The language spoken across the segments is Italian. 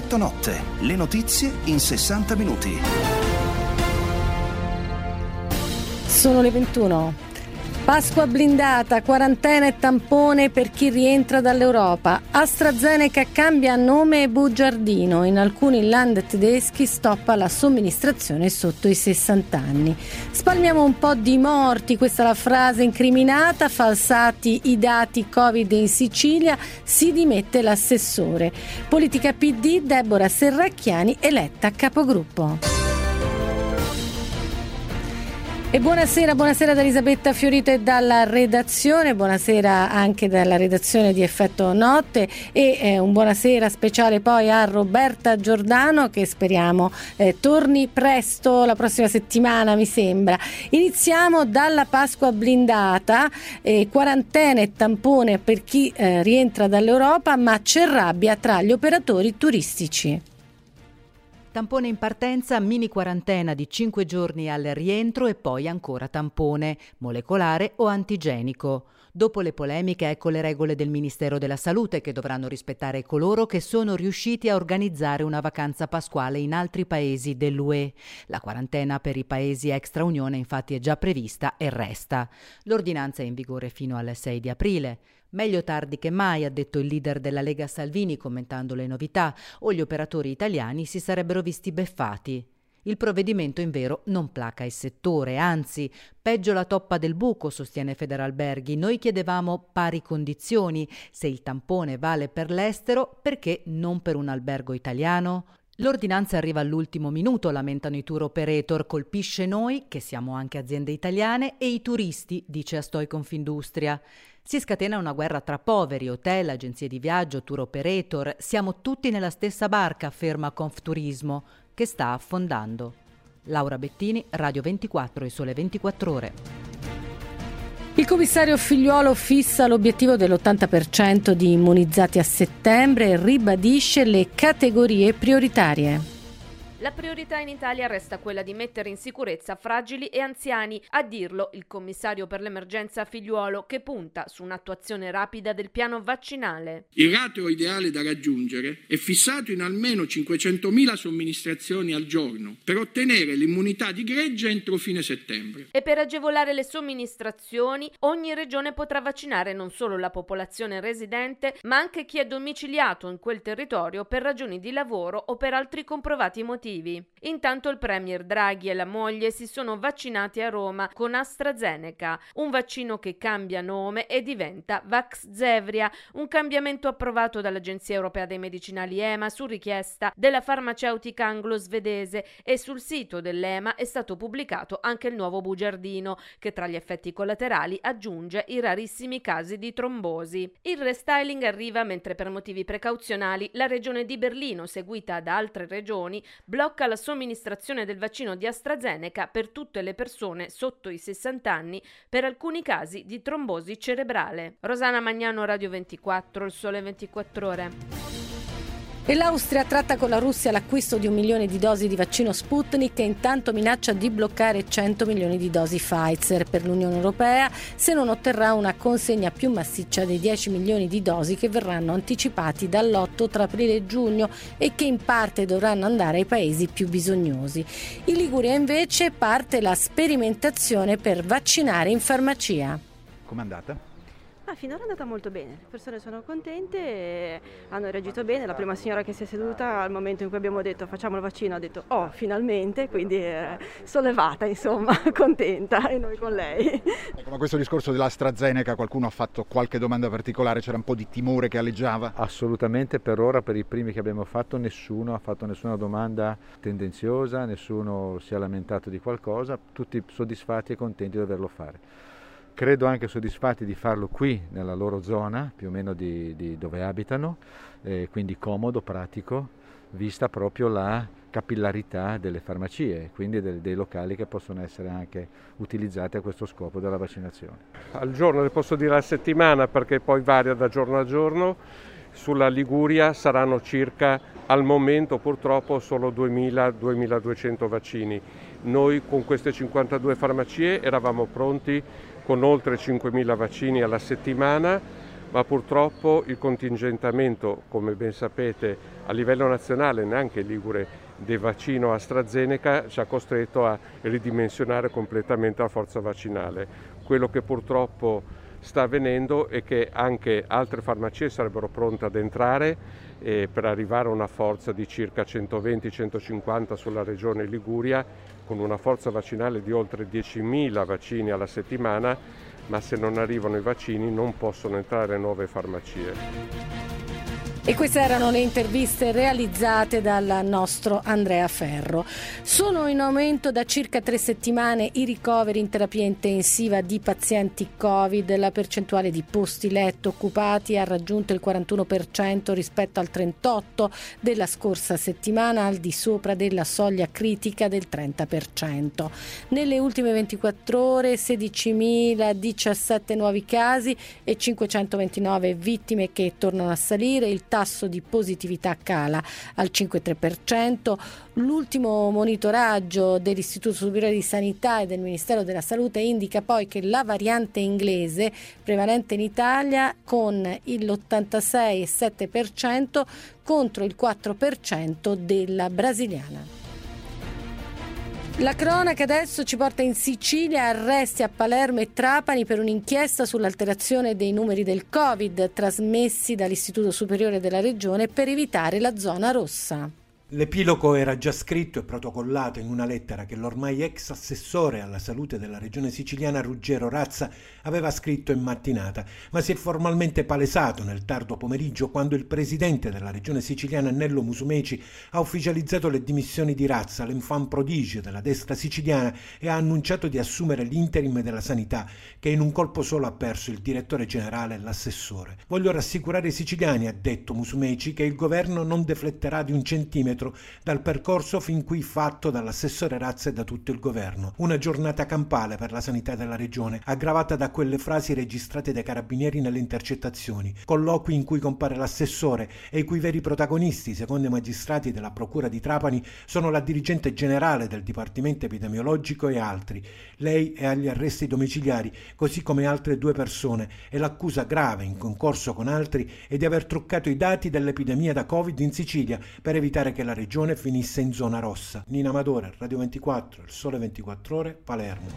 Effetto notte, le notizie in 60 minuti. Sono le 21. Pasqua blindata, quarantena e tampone per chi rientra dall'Europa. AstraZeneca cambia nome e bugiardino. In alcuni land tedeschi stoppa la somministrazione sotto i 60 anni. Spalmiamo un po' di morti, questa è la frase incriminata. Falsati i dati Covid in Sicilia, si dimette l'assessore. Politica PD, Deborah Serracchiani eletta capogruppo. E buonasera, buonasera da Elisabetta Fiorito e dalla redazione, buonasera anche dalla redazione di Effetto Notte e eh, un buonasera speciale poi a Roberta Giordano che speriamo eh, torni presto la prossima settimana mi sembra. Iniziamo dalla Pasqua blindata, eh, quarantena e tampone per chi eh, rientra dall'Europa ma c'è rabbia tra gli operatori turistici. Tampone in partenza, mini quarantena di 5 giorni al rientro e poi ancora tampone, molecolare o antigenico. Dopo le polemiche, ecco le regole del Ministero della Salute che dovranno rispettare coloro che sono riusciti a organizzare una vacanza pasquale in altri paesi dell'UE. La quarantena per i paesi extra Unione infatti è già prevista e resta. L'ordinanza è in vigore fino al 6 di aprile. Meglio tardi che mai, ha detto il leader della Lega Salvini commentando le novità, o gli operatori italiani si sarebbero visti beffati. Il provvedimento invero non placa il settore, anzi, peggio la toppa del buco, sostiene Federalberghi. Noi chiedevamo pari condizioni. Se il tampone vale per l'estero, perché non per un albergo italiano? L'ordinanza arriva all'ultimo minuto, lamentano i tour operator, colpisce noi, che siamo anche aziende italiane, e i turisti, dice Astoi Confindustria. Si scatena una guerra tra poveri, hotel, agenzie di viaggio, tour operator. Siamo tutti nella stessa barca, afferma Confturismo, che sta affondando. Laura Bettini, Radio 24 e Sole 24 Ore. Il commissario Figliuolo fissa l'obiettivo dell'80% di immunizzati a settembre e ribadisce le categorie prioritarie. La priorità in Italia resta quella di mettere in sicurezza fragili e anziani, a dirlo il commissario per l'emergenza figliuolo che punta su un'attuazione rapida del piano vaccinale. Il ratio ideale da raggiungere è fissato in almeno 500.000 somministrazioni al giorno per ottenere l'immunità di gregge entro fine settembre. E per agevolare le somministrazioni, ogni regione potrà vaccinare non solo la popolazione residente, ma anche chi è domiciliato in quel territorio per ragioni di lavoro o per altri comprovati motivi positivi. Intanto il premier Draghi e la moglie si sono vaccinati a Roma con AstraZeneca, un vaccino che cambia nome e diventa Vaxzevria, un cambiamento approvato dall'Agenzia Europea dei Medicinali EMA su richiesta della farmaceutica anglo-svedese e sul sito dell'EMA è stato pubblicato anche il nuovo bugiardino che tra gli effetti collaterali aggiunge i rarissimi casi di trombosi. Il restyling arriva mentre per motivi precauzionali la regione di Berlino, seguita da altre regioni, blocca la somministrazione del vaccino di AstraZeneca per tutte le persone sotto i 60 anni per alcuni casi di trombosi cerebrale. Rosana Magnano, Radio 24, Il Sole 24 Ore. E l'Austria tratta con la Russia l'acquisto di un milione di dosi di vaccino Sputnik e intanto minaccia di bloccare 100 milioni di dosi Pfizer per l'Unione Europea se non otterrà una consegna più massiccia dei 10 milioni di dosi che verranno anticipati dall'8 tra aprile e giugno e che in parte dovranno andare ai paesi più bisognosi. In Liguria invece parte la sperimentazione per vaccinare in farmacia. Com'è andata? Ah, finora è andata molto bene, le persone sono contente, hanno reagito bene, la prima signora che si è seduta al momento in cui abbiamo detto facciamo il vaccino ha detto oh finalmente, quindi è sollevata insomma, contenta e noi con lei. Ecco, ma questo discorso dell'AstraZeneca qualcuno ha fatto qualche domanda particolare, c'era un po' di timore che alleggiava? Assolutamente, per ora per i primi che abbiamo fatto nessuno ha fatto nessuna domanda tendenziosa, nessuno si è lamentato di qualcosa, tutti soddisfatti e contenti di doverlo fare credo anche soddisfatti di farlo qui nella loro zona, più o meno di, di dove abitano, eh, quindi comodo, pratico, vista proprio la capillarità delle farmacie, quindi dei, dei locali che possono essere anche utilizzati a questo scopo della vaccinazione. Al giorno, le posso dire a settimana perché poi varia da giorno a giorno, sulla Liguria saranno circa al momento purtroppo solo 2000-2200 vaccini. Noi con queste 52 farmacie eravamo pronti con oltre 5.000 vaccini alla settimana, ma purtroppo il contingentamento, come ben sapete, a livello nazionale, neanche Ligure, del vaccino AstraZeneca ci ha costretto a ridimensionare completamente la forza vaccinale. Quello che purtroppo sta avvenendo è che anche altre farmacie sarebbero pronte ad entrare eh, per arrivare a una forza di circa 120-150 sulla regione Liguria, con una forza vaccinale di oltre 10.000 vaccini alla settimana, ma se non arrivano i vaccini non possono entrare nuove farmacie. E queste erano le interviste realizzate dal nostro Andrea Ferro. Sono in aumento da circa tre settimane i ricoveri in terapia intensiva di pazienti Covid. La percentuale di posti letto occupati ha raggiunto il 41% rispetto al 38% della scorsa settimana, al di sopra della soglia critica del 30%. Nelle ultime 24 ore 16.017 nuovi casi e 529 vittime che tornano a salire. Il tasso di positività cala al 5,3%. L'ultimo monitoraggio dell'Istituto Superiore di Sanità e del Ministero della Salute indica poi che la variante inglese prevalente in Italia con l'86,7% contro il 4% della brasiliana. La cronaca adesso ci porta in Sicilia, arresti a Palermo e Trapani per un'inchiesta sull'alterazione dei numeri del Covid trasmessi dall'Istituto Superiore della Regione per evitare la zona rossa. L'epilogo era già scritto e protocollato in una lettera che l'ormai ex assessore alla salute della regione siciliana Ruggero Razza aveva scritto in mattinata, ma si è formalmente palesato nel tardo pomeriggio quando il presidente della regione siciliana Nello Musumeci ha ufficializzato le dimissioni di Razza, l'enfant prodigio della destra siciliana, e ha annunciato di assumere l'interim della sanità, che in un colpo solo ha perso il direttore generale e l'assessore. Voglio rassicurare i siciliani, ha detto Musumeci, che il governo non defletterà di un centimetro indietro dal percorso fin qui fatto dall'assessore Razza e da tutto il governo. Una giornata campale per la sanità della regione, aggravata da quelle frasi registrate dai carabinieri nelle intercettazioni, colloqui in cui compare l'assessore e i cui veri protagonisti, secondo i magistrati della Procura di Trapani, sono la dirigente generale del Dipartimento Epidemiologico e altri. Lei è agli arresti domiciliari, così come altre due persone, e l'accusa grave, in concorso con altri, è di aver truccato i dati dell'epidemia da Covid in Sicilia per evitare che la la regione finisse in zona rossa. Nina Amadore, Radio 24, Il Sole 24 Ore, Palermo.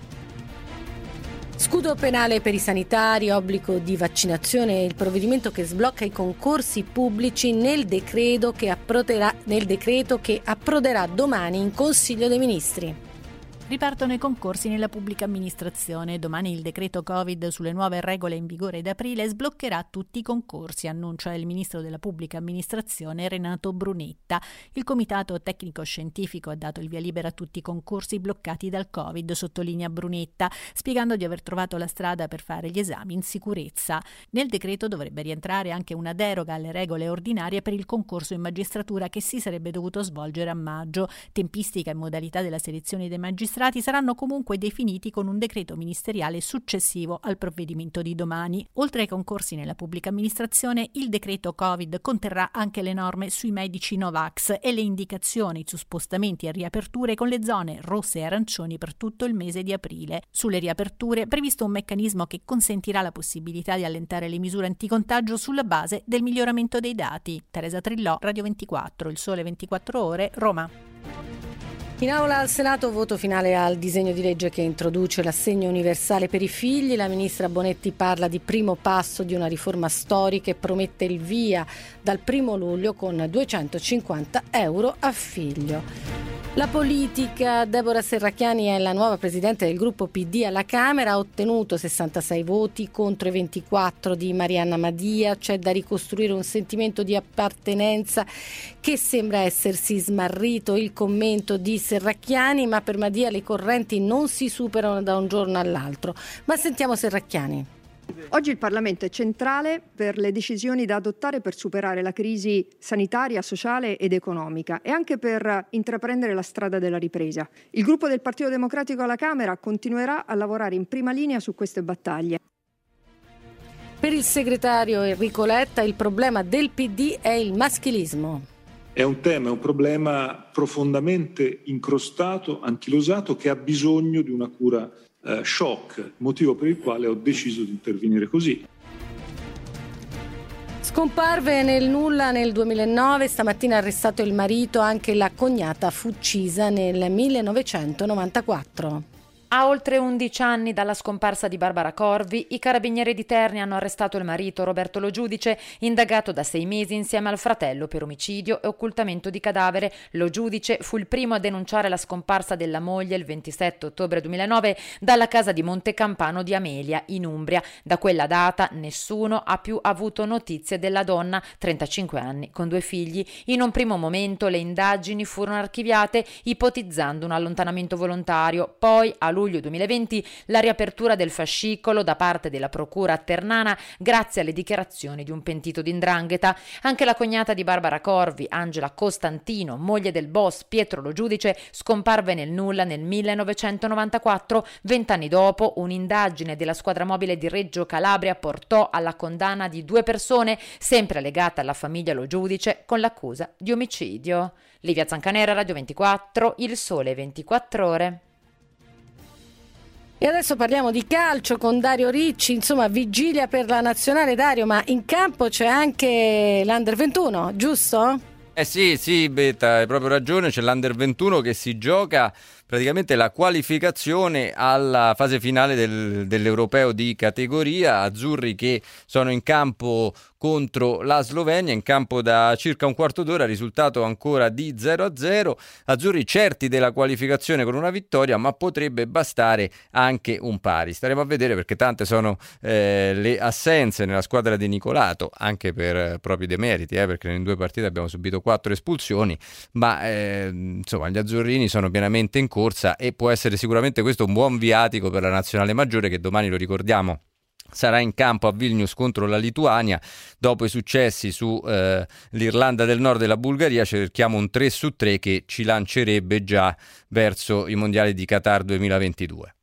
Scudo penale per i sanitari, obbligo di vaccinazione e il provvedimento che sblocca i concorsi pubblici nel decreto che nel decreto che approderà domani in Consiglio dei Ministri. Ripartono i concorsi nella pubblica amministrazione. Domani il decreto Covid sulle nuove regole in vigore ad aprile sbloccherà tutti i concorsi, annuncia il ministro della pubblica amministrazione Renato Brunetta. Il comitato tecnico-scientifico ha dato il via libera a tutti i concorsi bloccati dal Covid, sottolinea Brunetta, spiegando di aver trovato la strada per fare gli esami in sicurezza. Nel decreto dovrebbe rientrare anche una deroga alle regole ordinarie per il concorso in magistratura che si sarebbe dovuto svolgere a maggio. Tempistica e modalità della selezione dei magistrati magistrati saranno comunque definiti con un decreto ministeriale successivo al provvedimento di domani. Oltre ai concorsi nella pubblica amministrazione, il decreto Covid conterrà anche le norme sui medici Novax e le indicazioni su spostamenti e riaperture con le zone rosse e arancioni per tutto il mese di aprile. Sulle riaperture è previsto un meccanismo che consentirà la possibilità di allentare le misure anticontagio sulla base del miglioramento dei dati. Teresa Trillò, Radio 24, Il Sole 24 Ore, Roma. In aula al Senato voto finale al disegno di legge che introduce l'assegno universale per i figli. La ministra Bonetti parla di primo passo di una riforma storica e promette il via dal primo luglio con 250 euro a figlio. La politica, Deborah Serracchiani è la nuova presidente del gruppo PD alla Camera, ha ottenuto 66 voti contro i 24 di Marianna Madia, c'è da ricostruire un sentimento di appartenenza che sembra essersi smarrito, il commento di Serracchiani, ma per Madia le correnti non si superano da un giorno all'altro. Ma sentiamo Serracchiani. Oggi il Parlamento è centrale per le decisioni da adottare per superare la crisi sanitaria, sociale ed economica e anche per intraprendere la strada della ripresa. Il gruppo del Partito Democratico alla Camera continuerà a lavorare in prima linea su queste battaglie. Per il segretario Enrico Letta il problema del PD è il maschilismo. È un tema, è un problema profondamente incrostato, anchilosato, che ha bisogno di una cura eh, shock, motivo per il quale ho deciso di intervenire così. Scomparve nel nulla nel 2009, stamattina arrestato il marito, anche la cognata fu uccisa nel 1994. A oltre 11 anni dalla scomparsa di Barbara Corvi, i carabinieri di Terni hanno arrestato il marito Roberto Lo Giudice, indagato da sei mesi insieme al fratello per omicidio e occultamento di cadavere. Lo Giudice fu il primo a denunciare la scomparsa della moglie il 27 ottobre 2009 dalla casa di Montecampano di Amelia, in Umbria. Da quella data nessuno ha più avuto notizie della donna, 35 anni, con due figli. In un primo momento le indagini furono archiviate ipotizzando un allontanamento volontario, poi a luglio luglio 2020 la riapertura del fascicolo da parte della procura ternana grazie alle dichiarazioni di un pentito d'indrangheta. Anche la cognata di Barbara Corvi, Angela Costantino, moglie del boss Pietro Lo Giudice, scomparve nel nulla nel 1994. Vent'anni dopo, un'indagine della squadra mobile di Reggio Calabria portò alla condanna di due persone, sempre legate alla famiglia Lo Giudice, con l'accusa di omicidio. Livia Zancanera, Radio 24, Il Sole 24 Ore. E adesso parliamo di calcio con Dario Ricci, insomma vigilia per la nazionale Dario, ma in campo c'è anche l'Under 21, giusto? Eh sì, sì, Beta, hai proprio ragione, c'è l'Under 21 che si gioca praticamente la qualificazione alla fase finale del, dell'europeo di categoria, azzurri che sono in campo contro la Slovenia in campo da circa un quarto d'ora, risultato ancora di 0-0. Azzurri certi della qualificazione con una vittoria, ma potrebbe bastare anche un pari. Staremo a vedere perché tante sono eh, le assenze nella squadra di Nicolato, anche per eh, propri demeriti, eh, perché in due partite abbiamo subito quattro espulsioni, ma eh, insomma gli azzurrini sono pienamente in corsa e può essere sicuramente questo un buon viatico per la nazionale maggiore che domani lo ricordiamo sarà in campo a Vilnius contro la Lituania. Dopo i successi sull'Irlanda eh, del Nord e la Bulgaria cerchiamo un 3 su 3 che ci lancerebbe già verso i mondiali di Qatar 2022.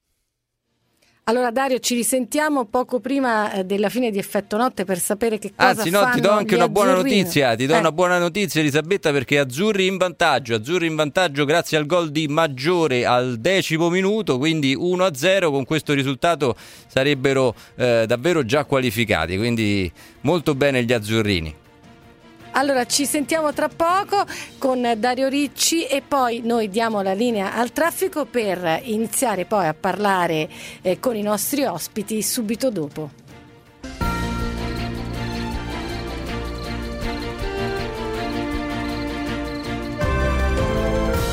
Allora Dario, ci risentiamo poco prima eh, della fine di Effetto Notte per sapere che cosa Anzi, no, ti do anche una buona notizia, ti do Eh. una buona notizia Elisabetta perché Azzurri in vantaggio, Azzurri in vantaggio grazie al gol di Maggiore al decimo minuto, quindi 1-0 con questo risultato sarebbero eh, davvero già qualificati, quindi molto bene gli azzurrini. Allora ci sentiamo tra poco con Dario Ricci e poi noi diamo la linea al traffico per iniziare poi a parlare eh, con i nostri ospiti subito dopo.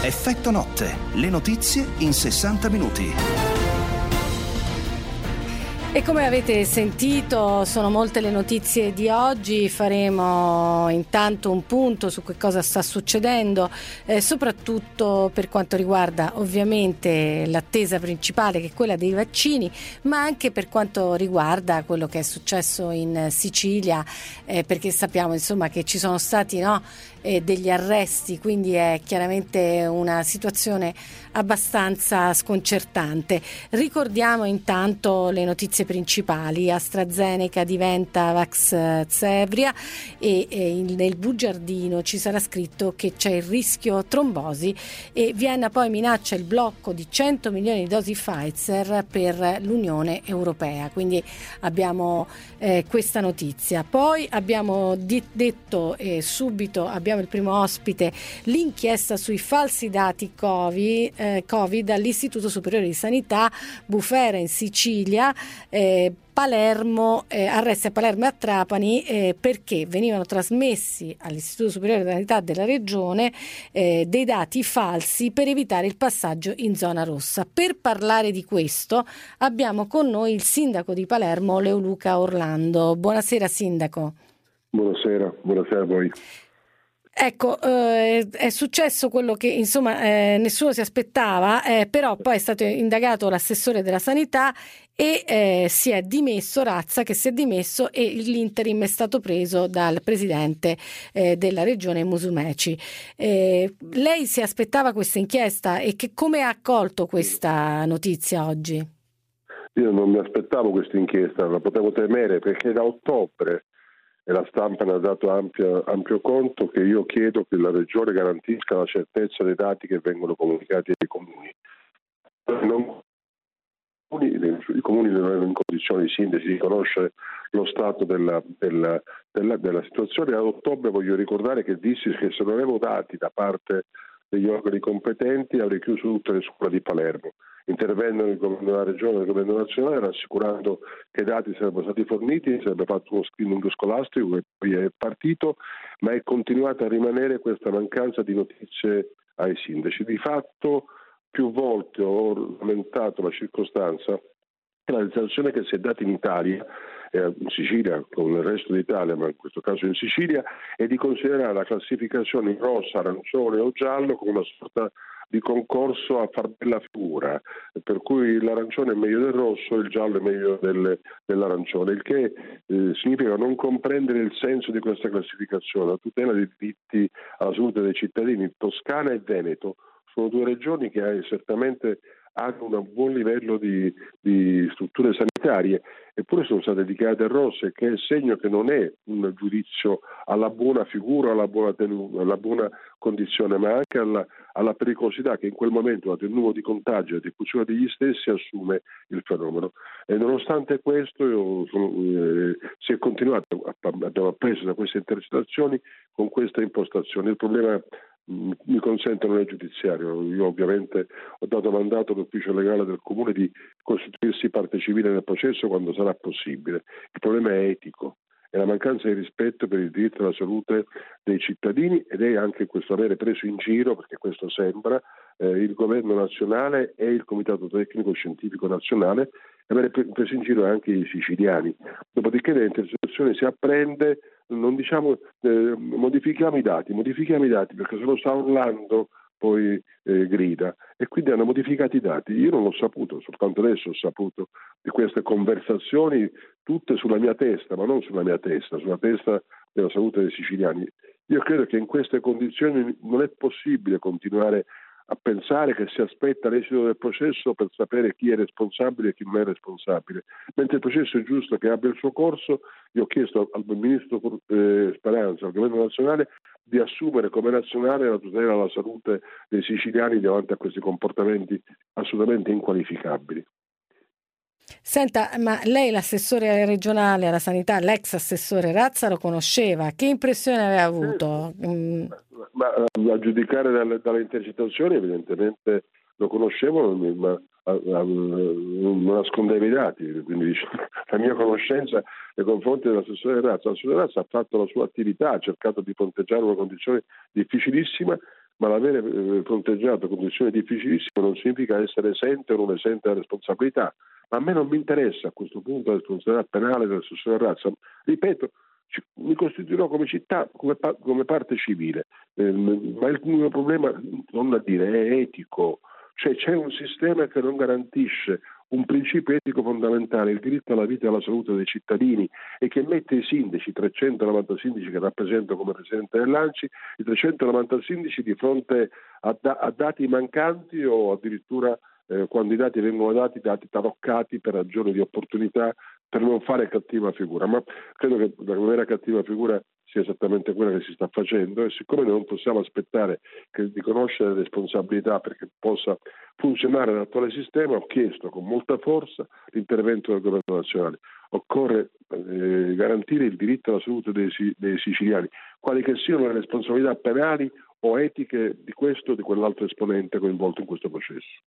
Effetto notte, le notizie in 60 minuti. E come avete sentito sono molte le notizie di oggi, faremo intanto un punto su che cosa sta succedendo, eh, soprattutto per quanto riguarda ovviamente l'attesa principale che è quella dei vaccini, ma anche per quanto riguarda quello che è successo in Sicilia, eh, perché sappiamo insomma che ci sono stati no, eh, degli arresti, quindi è chiaramente una situazione abbastanza sconcertante. Ricordiamo intanto le notizie principali. AstraZeneca diventa Vax Zevria e, e nel bugiardino ci sarà scritto che c'è il rischio trombosi e Vienna poi minaccia il blocco di 100 milioni di dosi Pfizer per l'Unione Europea. Quindi abbiamo eh, questa notizia. Poi abbiamo di- detto eh, subito, abbiamo il primo ospite, l'inchiesta sui falsi dati COVID, eh, COVID all'Istituto Superiore di Sanità, Bufera in Sicilia. eh, Palermo, eh, arresti a Palermo e a Trapani eh, perché venivano trasmessi all'Istituto Superiore di Sanità della Regione eh, dei dati falsi per evitare il passaggio in zona rossa. Per parlare di questo abbiamo con noi il sindaco di Palermo, Leoluca Orlando. Buonasera sindaco. Buonasera, buonasera a voi. Ecco, eh, è successo quello che insomma eh, nessuno si aspettava, eh, però poi è stato indagato l'assessore della sanità e eh, si è dimesso Razza che si è dimesso e l'interim è stato preso dal presidente eh, della regione Musumeci. Eh, lei si aspettava questa inchiesta e che, come ha accolto questa notizia oggi? Io non mi aspettavo questa inchiesta, la potevo temere perché da ottobre e la stampa ne ha dato ampio, ampio conto che io chiedo che la Regione garantisca la certezza dei dati che vengono comunicati ai comuni. Non i comuni non erano in condizione di sintesi di conoscere lo stato della, della, della, della situazione. Ad ottobre voglio ricordare che dissi che se non avevo dati da parte degli organi competenti avrei chiuso tutte le scuole di Palermo. Intervennero il governo della regione e il governo nazionale rassicurando che i dati sarebbero stati forniti, sarebbe fatto uno screening scolastico che poi è partito, ma è continuata a rimanere questa mancanza di notizie ai sindaci. Di fatto più volte ho lamentato la circostanza la legislazione che si è data in Italia eh, in Sicilia con il resto d'Italia, ma in questo caso in Sicilia, è di considerare la classificazione in rosso, arancione o giallo come una sorta di concorso a far bella figura, per cui l'arancione è meglio del rosso e il giallo è meglio del, dell'arancione, il che eh, significa non comprendere il senso di questa classificazione, la tutela dei diritti alla salute dei cittadini. Toscana e Veneto sono due regioni che certamente hanno un buon livello di, di, strutture sanitarie, eppure sono state dichiarate rosse, che è il segno che non è un giudizio alla buona figura, alla buona, tenuta, alla buona condizione, ma anche alla, alla, pericolosità che in quel momento, il numero di contagi e diffusione degli stessi, assume il fenomeno. E nonostante questo io, eh, si è continuato, abbiamo appreso da queste intercettazioni con questa impostazione. Il problema mi consente non è giudiziario. Io ovviamente ho dato mandato all'ufficio legale del comune di costituirsi parte civile nel processo quando sarà possibile. Il problema è etico, è la mancanza di rispetto per il diritto alla salute dei cittadini ed è anche questo avere preso in giro, perché questo sembra, eh, il governo nazionale e il comitato tecnico scientifico nazionale e avere preso in giro anche i siciliani. Dopodiché l'intercettazione si apprende non diciamo eh, modifichiamo i dati, modifichiamo i dati perché se lo sta Orlando poi eh, grida e quindi hanno modificato i dati. Io non l'ho saputo, soltanto adesso ho saputo di queste conversazioni tutte sulla mia testa, ma non sulla mia testa, sulla testa della salute dei siciliani. Io credo che in queste condizioni non è possibile continuare a pensare che si aspetta l'esito del processo per sapere chi è responsabile e chi non è responsabile. Mentre il processo è giusto che abbia il suo corso, io ho chiesto al Ministro eh, Speranza, al Governo nazionale, di assumere come nazionale la tutela della salute dei siciliani davanti a questi comportamenti assolutamente inqualificabili. Senta, ma lei l'assessore regionale alla sanità, l'ex assessore Razza lo conosceva, che impressione aveva avuto? Mm. Ma, a giudicare dalle, dalle, intercettazioni evidentemente lo conoscevo, ma a, non nascondeva i dati, quindi diciamo, la mia conoscenza nei confronti dell'assessore Razza, l'assessore Razza ha fatto la sua attività, ha cercato di fronteggiare una condizione difficilissima ma l'avere eh, fronteggiato condizioni difficilissime non significa essere esente o non esente dalla responsabilità. Ma a me non mi interessa a questo punto la responsabilità penale dell'assessore razza. Ripeto, mi costituirò come città, come, come parte civile, eh, ma il mio problema, non da dire, è etico. Cioè c'è un sistema che non garantisce un principio etico fondamentale, il diritto alla vita e alla salute dei cittadini e che mette i sindaci, 390 sindaci che rappresento come presidente dell'ANCI, i 390 sindaci di fronte a, da, a dati mancanti o addirittura eh, quando i dati vengono dati, dati taroccati per ragioni di opportunità per non fare cattiva figura, ma credo che la vera cattiva figura sia esattamente quella che si sta facendo e siccome non possiamo aspettare che, di conoscere le responsabilità perché possa funzionare l'attuale sistema, ho chiesto con molta forza l'intervento del governo nazionale. Occorre eh, garantire il diritto alla salute dei, dei siciliani, quali che siano le responsabilità penali o etiche di questo o di quell'altro esponente coinvolto in questo processo.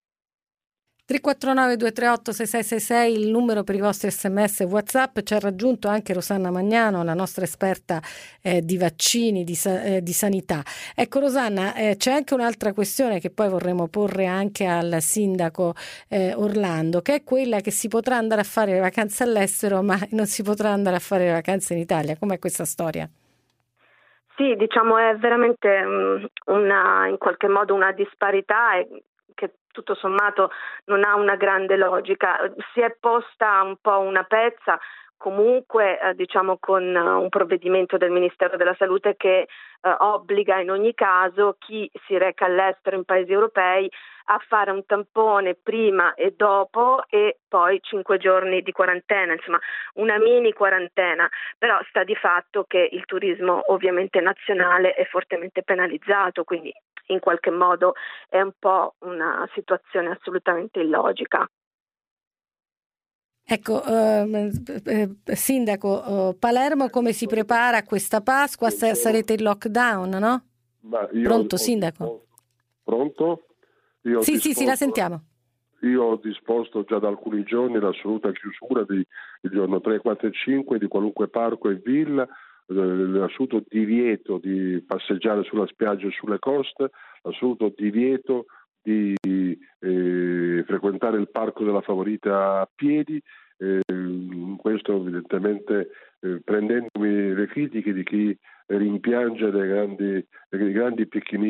349 238 6666 il numero per i vostri sms e whatsapp. Ci ha raggiunto anche Rosanna Magnano la nostra esperta eh, di vaccini di, eh, di, sanità. Ecco Rosanna eh, c'è anche un'altra questione che poi vorremmo porre anche al sindaco eh, Orlando che è quella che si potrà andare a fare le vacanze all'estero ma non si potrà andare a fare le vacanze in Italia. Com'è questa storia? Sì, diciamo è veramente um, una, in qualche modo una disparità e tutto sommato non ha una grande logica. Si è posta un po' una pezza comunque eh, diciamo con uh, un provvedimento del Ministero della Salute che uh, obbliga in ogni caso chi si reca all'estero in paesi europei a fare un tampone prima e dopo e poi cinque giorni di quarantena, insomma una mini quarantena, però sta di fatto che il turismo ovviamente nazionale è fortemente penalizzato, quindi in qualche modo è un po' una situazione assolutamente illogica. Ecco, eh, eh, Sindaco, eh, Palermo come si prepara a questa Pasqua? Sa- sarete in lockdown, no? Pronto, Sindaco? Pronto? Io sì, disposto, sì, sì, la sentiamo. Io ho disposto già da alcuni giorni l'assoluta chiusura di, il giorno 3, 4 e 5 di qualunque parco e villa, eh, l'assoluto divieto di passeggiare sulla spiaggia e sulle coste, l'assoluto divieto di eh, frequentare il parco della favorita a piedi, eh, questo evidentemente eh, prendendomi le critiche di chi rimpiange dei grandi, dei grandi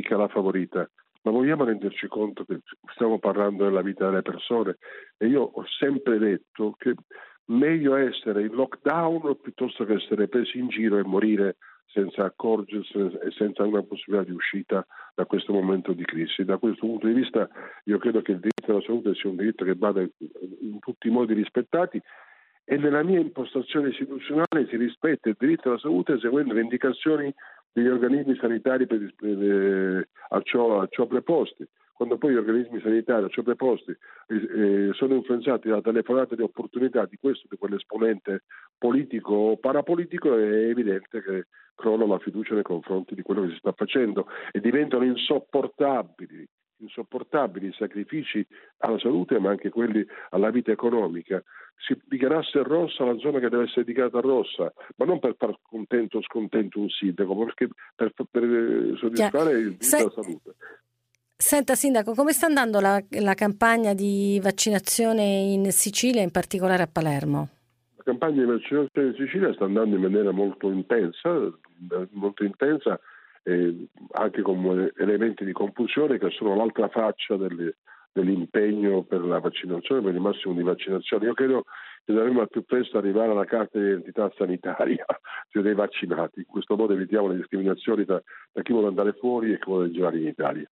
alla favorita. Ma vogliamo renderci conto che stiamo parlando della vita delle persone e io ho sempre detto che meglio essere in lockdown piuttosto che essere presi in giro e morire senza accorgersi e senza una possibilità di uscita da questo momento di crisi. Da questo punto di vista io credo che il diritto alla salute sia un diritto che vada in tutti i modi rispettati e nella mia impostazione istituzionale si rispetta il diritto alla salute seguendo le indicazioni degli organismi sanitari per, eh, a, ciò, a ciò preposti. Quando poi gli organismi sanitari a ciò preposti eh, sono influenzati da telefonate di opportunità di questo di quell'esponente politico o parapolitico, è evidente che crolla la fiducia nei confronti di quello che si sta facendo e diventano insopportabili insopportabili i sacrifici alla salute ma anche quelli alla vita economica. Si dichiarasse rossa la zona che deve essere dichiarata rossa, ma non per far contento o scontento un sindaco, ma perché per, per soddisfare il diritto alla salute. Senta Sindaco, come sta andando la, la, campagna di vaccinazione in Sicilia, in particolare a Palermo? La campagna di vaccinazione in Sicilia sta andando in maniera molto intensa, molto intensa eh, anche con elementi di confusione che sono l'altra faccia delle, dell'impegno per la vaccinazione, per il massimo di vaccinazione. Io credo che dovremmo al più presto arrivare alla carta di identità sanitaria cioè dei vaccinati. In questo modo evitiamo le discriminazioni tra, tra chi vuole andare fuori e chi vuole girare in Italia.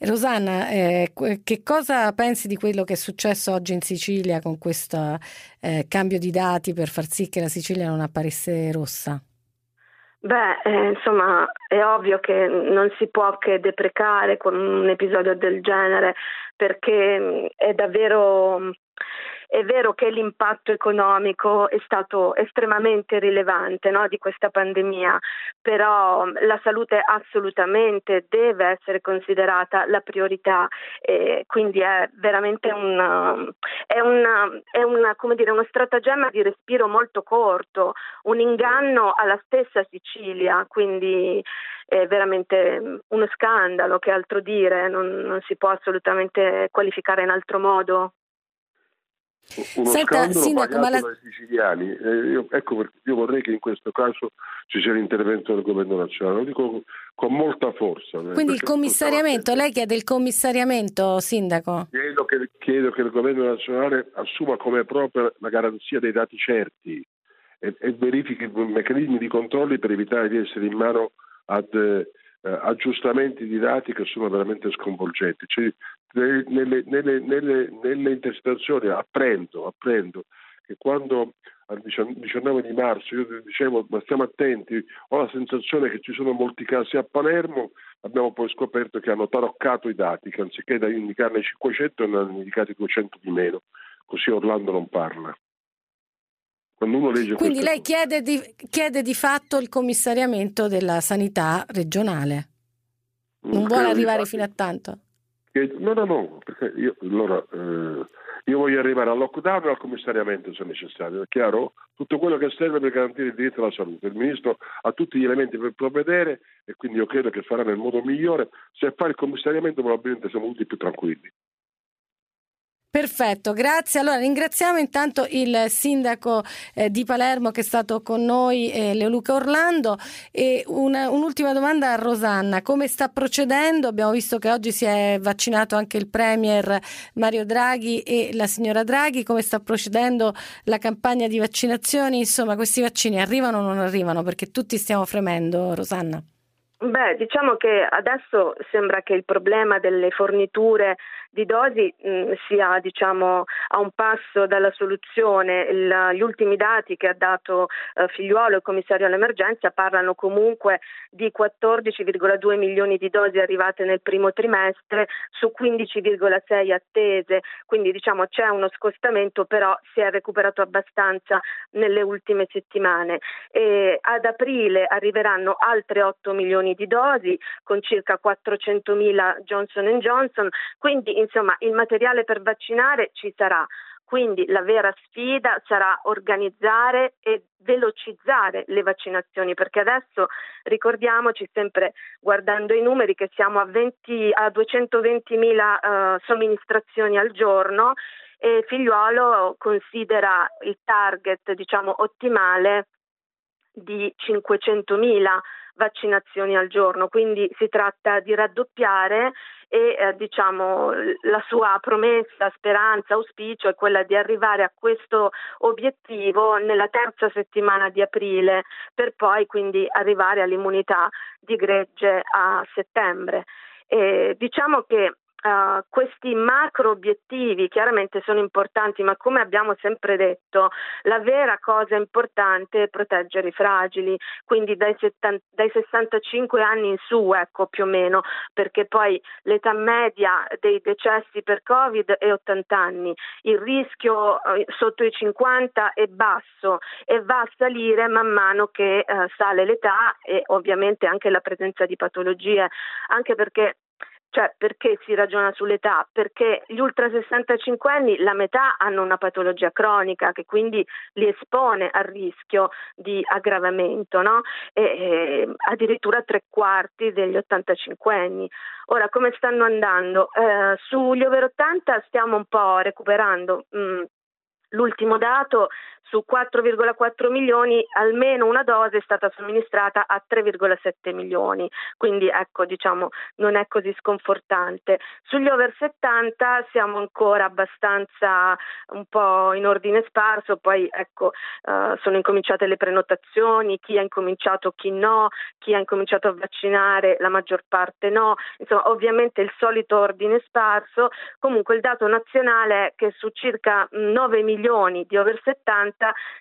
Rosanna, eh, che cosa pensi di quello che è successo oggi in Sicilia con questo eh, cambio di dati per far sì che la Sicilia non apparisse rossa? Beh, eh, insomma, è ovvio che non si può che deprecare con un episodio del genere perché mm, è davvero è vero che l'impatto economico è stato estremamente rilevante no, di questa pandemia, però la salute assolutamente deve essere considerata la priorità e quindi è veramente una, è una, è una, dire, uno stratagemma di respiro molto corto, un inganno alla stessa Sicilia, quindi è veramente uno scandalo, che altro dire, non, non si può assolutamente qualificare in altro modo. Uno Senta, scandalo Sindaco, la... dai siciliani. Eh, io, ecco perché io vorrei che in questo caso ci sia l'intervento del governo nazionale, lo dico con molta forza. Quindi il commissariamento, lei chiede il commissariamento, Sindaco? Chiedo che, chiedo che il governo nazionale assuma come propria la garanzia dei dati certi e, e verifichi meccanismi di controlli per evitare di essere in mano ad eh, aggiustamenti di dati che sono veramente sconvolgenti. Cioè, nelle, nelle, nelle, nelle intercettazioni apprendo, apprendo che quando al 19 di marzo io dicevo ma stiamo attenti, ho la sensazione che ci sono molti casi a Palermo, abbiamo poi scoperto che hanno taroccato i dati, che anziché indicarne 500 ne hanno indicati 200 di meno, così Orlando non parla. Quindi lei chiede di, chiede di, fatto il commissariamento della sanità regionale, non, non vuole arrivare fino a tanto? No, no, no, perché io, allora, eh, io voglio arrivare al lockdown e al commissariamento se necessario, è chiaro? Tutto quello che serve per garantire il diritto alla salute. Il Ministro ha tutti gli elementi per provvedere e quindi io credo che farà nel modo migliore. Se fa il commissariamento probabilmente siamo tutti più tranquilli. Perfetto, grazie. Allora ringraziamo intanto il sindaco eh, di Palermo che è stato con noi, eh, Leoluca Orlando. E una, un'ultima domanda a Rosanna, come sta procedendo? Abbiamo visto che oggi si è vaccinato anche il Premier Mario Draghi e la signora Draghi, come sta procedendo la campagna di vaccinazioni? Insomma, questi vaccini arrivano o non arrivano? Perché tutti stiamo fremendo, Rosanna. Beh, diciamo che adesso sembra che il problema delle forniture di dosi mh, sia diciamo, a un passo dalla soluzione. Il, gli ultimi dati che ha dato eh, Figliuolo, il commissario all'emergenza, parlano comunque di 14,2 milioni di dosi arrivate nel primo trimestre su 15,6 attese, quindi diciamo c'è uno scostamento, però si è recuperato abbastanza nelle ultime settimane. E ad aprile arriveranno altre 8 milioni di dosi con circa 400 mila Johnson Johnson, quindi insomma il materiale per vaccinare ci sarà. Quindi la vera sfida sarà organizzare e velocizzare le vaccinazioni, perché adesso ricordiamoci sempre guardando i numeri che siamo a, 20, a 220 mila uh, somministrazioni al giorno e Figliuolo considera il target diciamo ottimale di 500 mila vaccinazioni al giorno, quindi si tratta di raddoppiare e eh, diciamo la sua promessa, speranza, auspicio è quella di arrivare a questo obiettivo nella terza settimana di aprile per poi quindi arrivare all'immunità di gregge a settembre. E diciamo che Uh, questi macro obiettivi chiaramente sono importanti, ma come abbiamo sempre detto, la vera cosa importante è proteggere i fragili, quindi dai, 70, dai 65 anni in su, ecco più o meno, perché poi l'età media dei decessi per Covid è 80 anni, il rischio uh, sotto i 50 è basso e va a salire man mano che uh, sale l'età e ovviamente anche la presenza di patologie, anche perché cioè, perché si ragiona sull'età? Perché gli ultra 65 anni, la metà hanno una patologia cronica che quindi li espone al rischio di aggravamento, no? e, e, addirittura tre quarti degli 85 anni. Ora, come stanno andando? Eh, sugli over 80 stiamo un po' recuperando. Mm, L'ultimo dato su 4,4 milioni almeno una dose è stata somministrata a 3,7 milioni, quindi ecco diciamo non è così sconfortante. Sugli over 70 siamo ancora abbastanza un po' in ordine sparso, poi ecco uh, sono incominciate le prenotazioni, chi ha incominciato, chi no, chi ha incominciato a vaccinare, la maggior parte no, insomma ovviamente il solito ordine sparso, comunque il dato nazionale è che su circa 9 milioni di over 70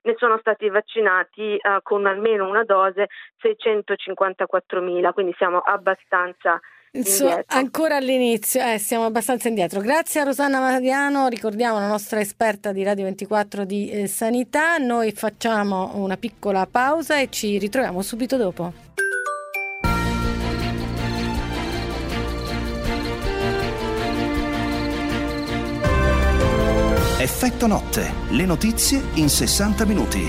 ne sono stati vaccinati uh, con almeno una dose 654 mila, quindi siamo abbastanza So, ancora all'inizio, eh, siamo abbastanza indietro. Grazie a Rosanna Mariano, ricordiamo la nostra esperta di Radio 24 di eh, Sanità. Noi facciamo una piccola pausa e ci ritroviamo subito dopo. Effetto notte, le notizie in 60 minuti.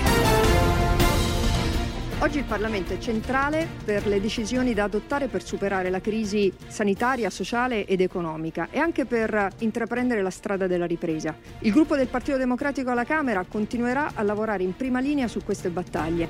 Oggi il Parlamento è centrale per le decisioni da adottare per superare la crisi sanitaria, sociale ed economica e anche per intraprendere la strada della ripresa. Il gruppo del Partito Democratico alla Camera continuerà a lavorare in prima linea su queste battaglie.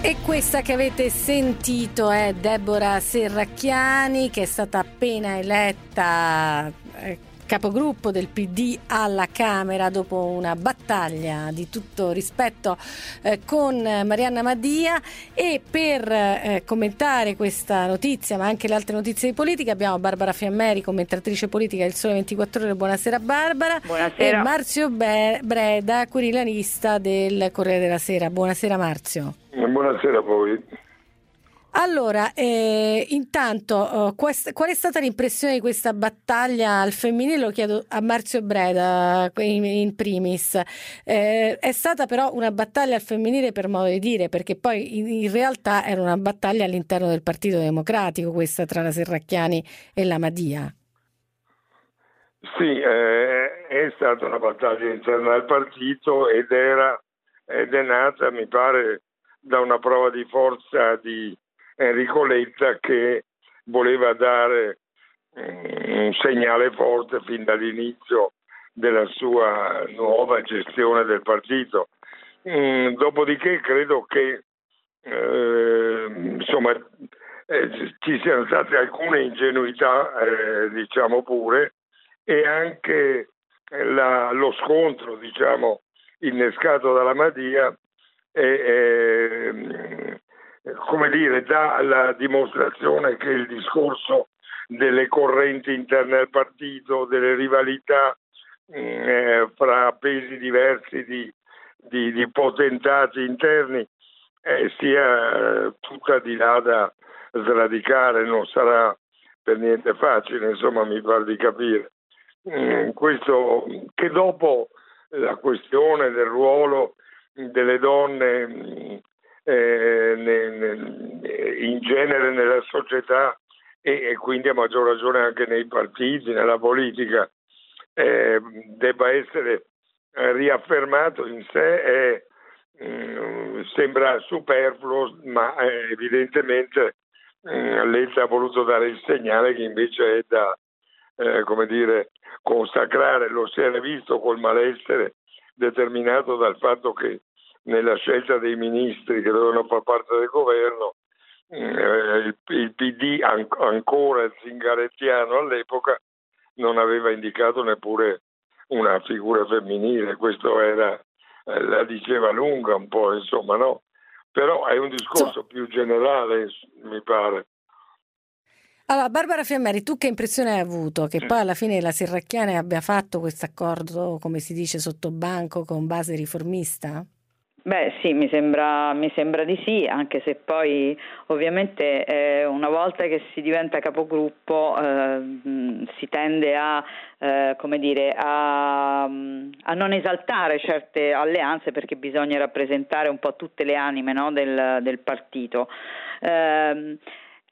E questa che avete sentito è Deborah Serracchiani che è stata appena eletta eh, capogruppo del PD alla Camera dopo una battaglia di tutto rispetto eh, con Marianna Madia. E per eh, commentare questa notizia ma anche le altre notizie di politica abbiamo Barbara Fiammeri, commentatrice politica del Sole 24 Ore, buonasera Barbara. Buonasera. e Marzio Breda, querilanista del Corriere della Sera, buonasera Marzio. Buonasera a voi. Allora, eh, intanto, uh, quest- qual è stata l'impressione di questa battaglia al femminile? Lo chiedo a Marzio Breda in, in primis. Eh, è stata però una battaglia al femminile per modo di dire, perché poi in, in, realtà era una battaglia all'interno del Partito Democratico, questa tra la Serracchiani e la Madia. Sì, eh, è stata una battaglia interna al partito ed era ed è nata, mi pare, da una prova di forza di Enrico Letta che voleva dare mm, un segnale forte fin dall'inizio della sua nuova gestione del partito. Mm, dopodiché credo che eh, insomma, eh, ci siano state alcune ingenuità, eh, diciamo pure, e anche la, lo scontro, diciamo, innescato dalla Madia eh, come dire, dà la dimostrazione che il discorso delle correnti interne al partito, delle rivalità mm, eh, fra pesi diversi di, di, di potentati interni, eh, sia tutta di là da sradicare, non sarà per niente facile, insomma mi pare di capire. Mm, questo che dopo la questione del ruolo delle donne mm, eh, in genere nella società e, quindi a maggior ragione anche nei partiti, nella politica, eh, debba essere riaffermato in sé è, mm, sembra superfluo, ma eh, evidentemente mm, Letta ha voluto dare il segnale che invece è da eh, come dire, consacrare, lo si era visto col malessere determinato dal fatto che nella scelta dei ministri che dovevano far parte del governo eh, il, PD an- ancora zingarettiano all'epoca non aveva indicato neppure una figura femminile, questo era, eh, la diceva lunga un po', insomma, no? Però è un discorso più generale, mi pare. Allora, Barbara Fiammeri, tu che impressione hai avuto? Che poi alla fine la Serracchiane abbia fatto questo accordo, come si dice, sotto banco con base riformista? Beh sì, mi sembra, mi sembra, di sì, anche se poi ovviamente eh, una volta che si diventa capogruppo eh, si tende a, eh, dire, a, a, non esaltare certe alleanze perché bisogna rappresentare un po' tutte le anime no, del, del, partito.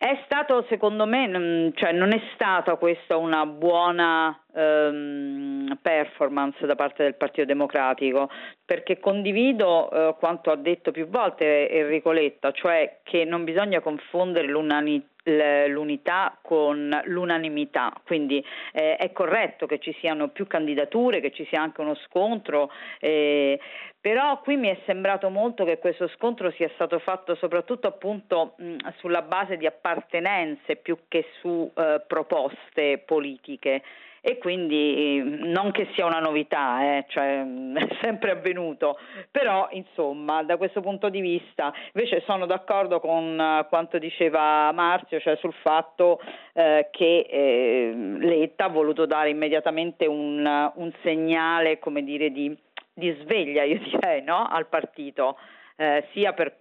È stato, secondo me, cioè non è stata questa una buona ehm, performance da parte del Partito Democratico, perché condivido eh, quanto ha detto più volte Enrico Letta, cioè che non bisogna confondere l'unanimità l'unità con l'unanimità, quindi eh, è corretto che ci siano più candidature, che ci sia anche uno scontro, eh, però qui mi è sembrato molto che questo scontro sia stato fatto soprattutto appunto mh, sulla base di appartenenze più che su eh, proposte politiche e quindi non che sia una novità, eh, cioè, è sempre avvenuto, però insomma da questo punto di vista invece sono d'accordo con uh, quanto diceva Marzio, cioè sul fatto uh, che eh, Letta ha voluto dare immediatamente un, un segnale come dire, di, di sveglia, io direi, no? al partito. Eh, sia per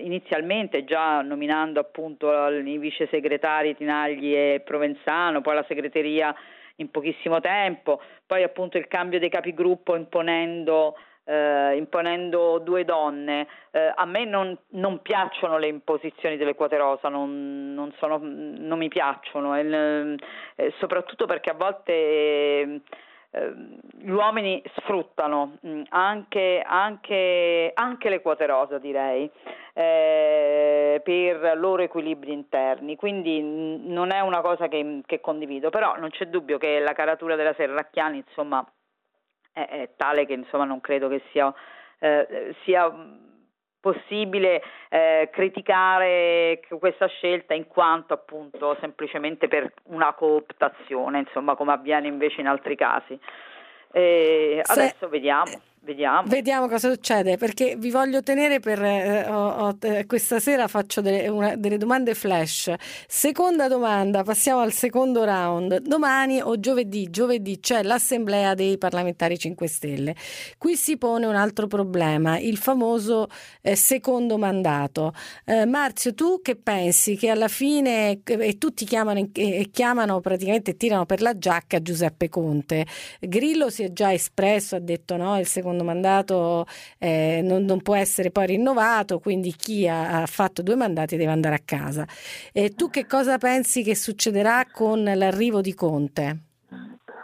inizialmente già nominando appunto i vice segretari Tinagli e Provenzano, poi la segreteria in pochissimo tempo, poi appunto il cambio dei capigruppo imponendo eh, imponendo due donne. Eh, a me non, non, piacciono le imposizioni delle quote rosa, non, non, sono, non mi piacciono, eh, soprattutto perché a volte eh, gli uomini sfruttano mm, anche, anche, anche, le quote rosa, direi, eh, per loro equilibri interni, quindi non è una cosa che, che, condivido, però non c'è dubbio che la caratura della Serracchiani insomma, è, è tale che insomma, non credo che sia, eh, sia possibile eh, criticare questa scelta in quanto appunto semplicemente per una cooptazione, insomma come avviene invece in altri casi. E adesso vediamo. Vediamo. Vediamo cosa succede, perché vi voglio tenere per eh, ho, ho, eh, questa sera faccio delle, una, delle, domande flash. Seconda domanda, passiamo al secondo round. Domani o giovedì, giovedì c'è l'assemblea dei parlamentari 5 Stelle. Qui si pone un altro problema, il famoso eh, secondo mandato. Eh, Marzio, tu che pensi che alla fine eh, e tutti chiamano, chiamano praticamente tirano per la giacca Giuseppe Conte. Grillo si è già espresso, ha detto no, il secondo secondo mandato eh, non, non, può essere poi rinnovato, quindi chi ha, ha, fatto due mandati deve andare a casa. E tu che cosa pensi che succederà con l'arrivo di Conte?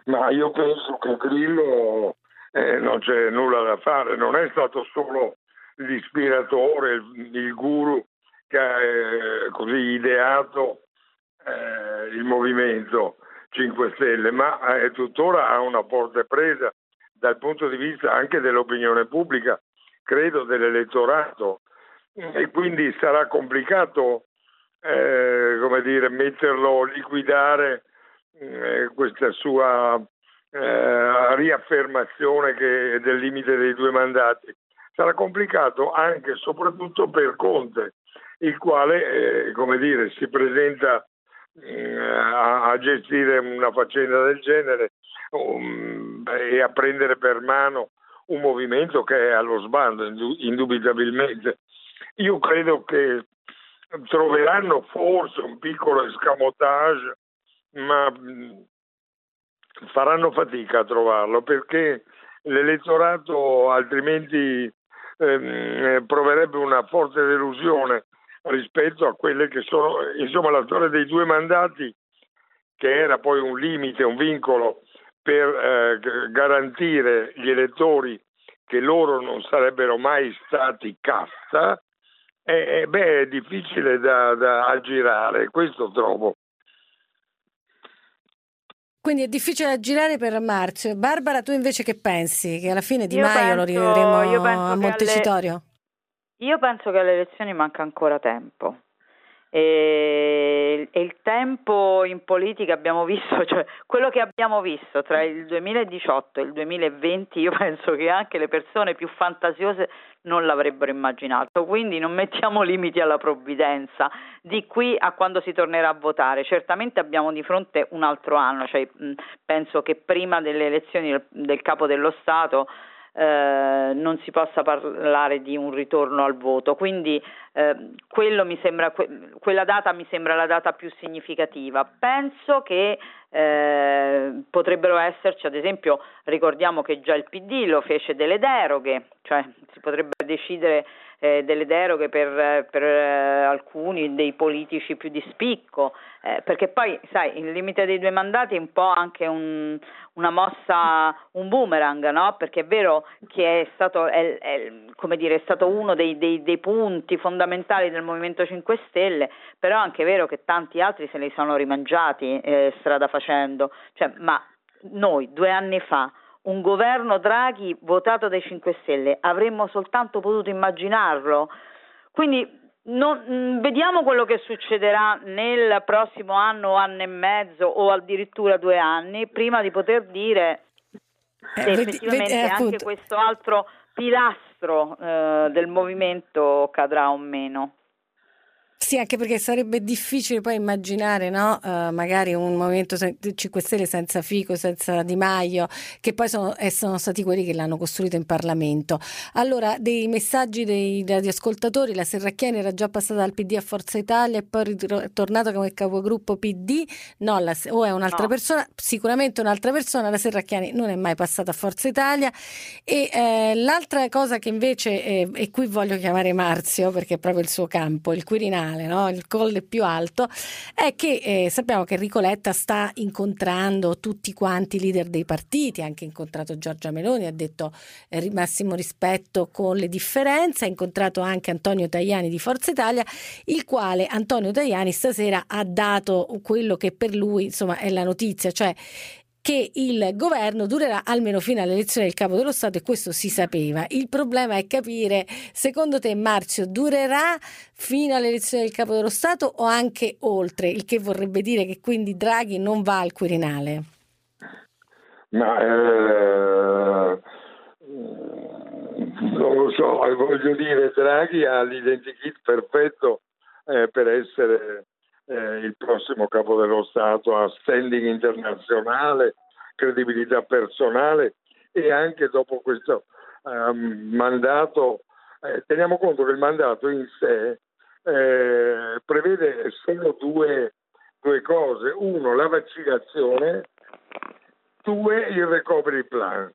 Ma io penso che Grillo eh, non c'è nulla da fare, non è stato solo l'ispiratore, il, il guru che ha eh, così ideato eh, il movimento 5 Stelle, ma eh, tuttora ha una forte presa dal punto di vista anche dell'opinione pubblica, credo dell'elettorato e quindi sarà complicato eh, come dire, metterlo, liquidare eh, questa sua eh, riaffermazione che del limite dei due mandati. Sarà complicato anche e soprattutto per Conte, il quale eh, come dire, si presenta eh, a, a, gestire una faccenda del genere um, e a prendere per mano un movimento che è allo sbando, indubitabilmente. Io credo che troveranno forse un piccolo escamotage, ma faranno fatica a trovarlo perché l'elettorato altrimenti ehm, proverebbe una forte delusione rispetto a quelle che sono, insomma, la storia dei due mandati, che era poi un limite, un vincolo per eh, garantire gli elettori che loro non sarebbero mai stati cassa, eh, beh, è difficile da, da aggirare, questo trovo. Quindi è difficile aggirare per Marzio. Barbara, tu invece che pensi? Che alla fine Di io Maio penso, lo rivedremo a Montecitorio? Alle, io penso che alle elezioni manca ancora tempo. E, e, il tempo in politica abbiamo visto, cioè quello che abbiamo visto tra il 2018 e il 2020, io penso che anche le persone più fantasiose non l'avrebbero immaginato, quindi non mettiamo limiti alla provvidenza di qui a quando si tornerà a votare. Certamente abbiamo di fronte un altro anno, cioè, penso che prima delle elezioni del, del capo dello Stato eh, non si possa parlare di un ritorno al voto. Quindi eh, sembra, que- quella data mi sembra la data più significativa. Penso che eh, potrebbero esserci, ad esempio, ricordiamo che già il PD lo fece delle deroghe, cioè si potrebbe decidere eh, delle deroghe per, per eh, alcuni dei politici più di spicco, eh, perché poi sai il limite dei due mandati è un po' anche un, una mossa, un boomerang, no? perché è vero che è stato, è, è, dire, è stato uno dei, dei, dei, punti fondamentali del Movimento 5 Stelle, però è anche vero che tanti altri se li sono rimangiati eh, strada facendo, cioè, ma noi due anni fa un governo Draghi votato dai 5 Stelle, avremmo soltanto potuto immaginarlo. Quindi non, mm, vediamo quello che succederà nel prossimo anno, anno e mezzo o addirittura due anni prima di poter dire se eh, effettivamente vedi, vedi, anche questo altro pilastro eh, del movimento cadrà o meno. Sì, anche perché sarebbe difficile poi immaginare, no? uh, magari un Movimento 5 Stelle senza Fico, senza Di Maio, che poi sono, sono, stati quelli che l'hanno costruito in Parlamento. Allora, dei messaggi dei radioascoltatori, la Serracchiani era già passata dal PD a Forza Italia e poi è tornata come capogruppo PD, no, la, o è un'altra no. persona, sicuramente un'altra persona, la Serracchiani non è mai passata a Forza Italia. E eh, l'altra cosa che invece, eh, e qui voglio chiamare Marzio, perché è proprio il suo campo, il Quirinale, nazionale, no? il colle più alto, è che eh, sappiamo che Enrico Letta sta incontrando tutti quanti i leader dei partiti, ha anche incontrato Giorgia Meloni, ha detto eh, massimo rispetto con le differenze, ha incontrato anche Antonio Tajani di Forza Italia, il quale Antonio Tajani stasera ha dato quello che per lui insomma è la notizia, cioè che il governo durerà almeno fino all'elezione del capo dello Stato e questo si sapeva. Il problema è capire, secondo te Marzio, durerà fino all'elezione del capo dello Stato o anche oltre, il che vorrebbe dire che quindi Draghi non va al Quirinale? Ma eh, non lo so, voglio dire, Draghi ha l'identikit perfetto eh, per essere eh, il prossimo capo dello Stato ha standing internazionale, credibilità personale e anche dopo questo um, mandato, eh, teniamo conto che il mandato in sé eh, prevede solo due, due cose, uno la vaccinazione, due il recovery plan.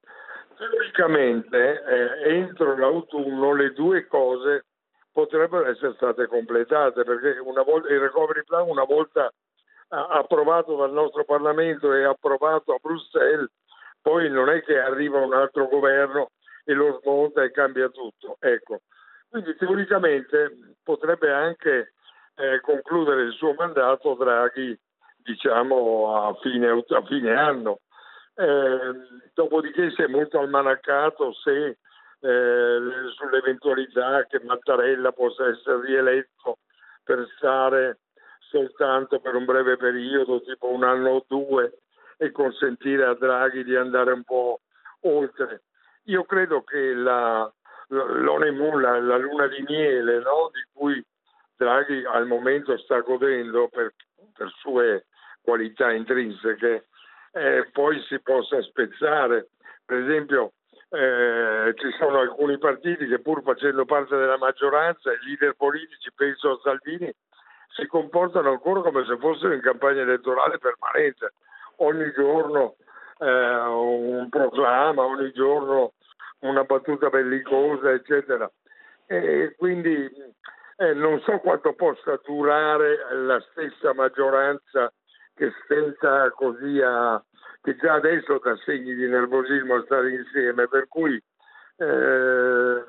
Teoricamente eh, entro l'autunno le due cose potrebbero essere state completate perché volta, il recovery plan una volta approvato dal nostro Parlamento e approvato a Bruxelles poi non è che arriva un altro governo e lo smonta e cambia tutto ecco. Quindi teoricamente potrebbe anche eh, concludere il suo mandato Draghi diciamo a fine, a fine anno. Eh, dopodiché si è molto almanaccato se eh, sull'eventualità che Mattarella possa essere rieletto per stare soltanto per un breve periodo, tipo un anno o due, e consentire a Draghi di andare un po' oltre. Io credo che la, l'Onemula, la luna di miele no? di cui Draghi al momento sta godendo per per sue qualità intrinseche, eh, poi si possa spezzare. Per esempio, eh, ci sono alcuni partiti che pur facendo parte della maggioranza, i leader politici, penso a Salvini, si comportano ancora come se fossero in campagna elettorale permanente. Ogni giorno eh, un proclama, ogni giorno una battuta bellicosa, eccetera. E quindi eh, non so quanto possa durare la stessa maggioranza che stenta così a, che già adesso dà segni di nervosismo a stare insieme, per cui eh,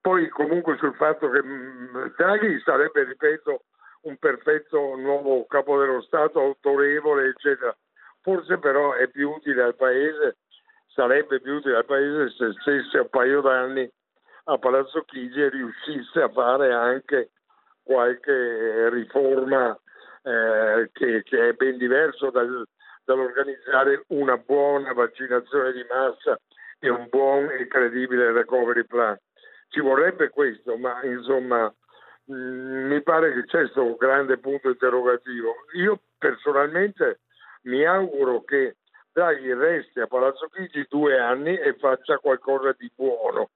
poi comunque sul fatto che mm, Draghi sarebbe, ripeto, un perfetto nuovo capo dello Stato, autorevole, eccetera. Forse però è più utile al Paese, sarebbe più utile al Paese se stesse un paio d'anni a Palazzo Chigi e riuscisse a fare anche qualche riforma eh, che, che, è ben diverso dal, dall'organizzare una buona vaccinazione di massa e un buon e credibile recovery plan. Ci vorrebbe questo, ma insomma mm, mi pare che c'è questo grande punto interrogativo. Io personalmente mi auguro che Draghi resti a Palazzo Chigi due anni e faccia qualcosa di buono.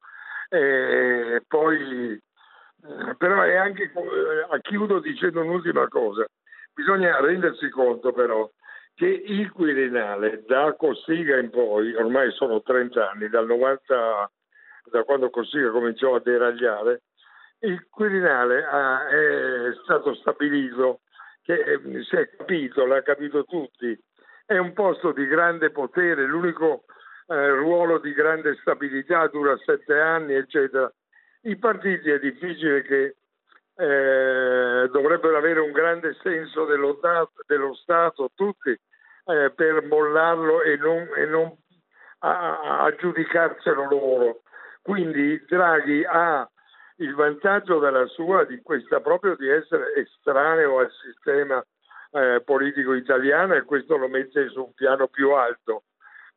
E poi, eh, però è anche, eh, chiudo dicendo un'ultima cosa, bisogna rendersi conto però che il Quirinale da Cossiga in poi, ormai sono 30 anni, dal 90, da quando Cossiga cominciò a deragliare, il Quirinale ha, è stato stabilito che eh, si è capito, l'ha capito tutti, è un posto di grande potere, l'unico eh, ruolo di grande stabilità dura sette anni, eccetera. I partiti è difficile che eh, dovrebbero avere un grande senso dello, dello Stato, tutti, eh, per mollarlo e non, e non aggiudicarselo loro. Quindi Draghi ha il vantaggio della sua, di questa proprio di essere estraneo al sistema eh, politico italiano e questo lo mette su un piano più alto.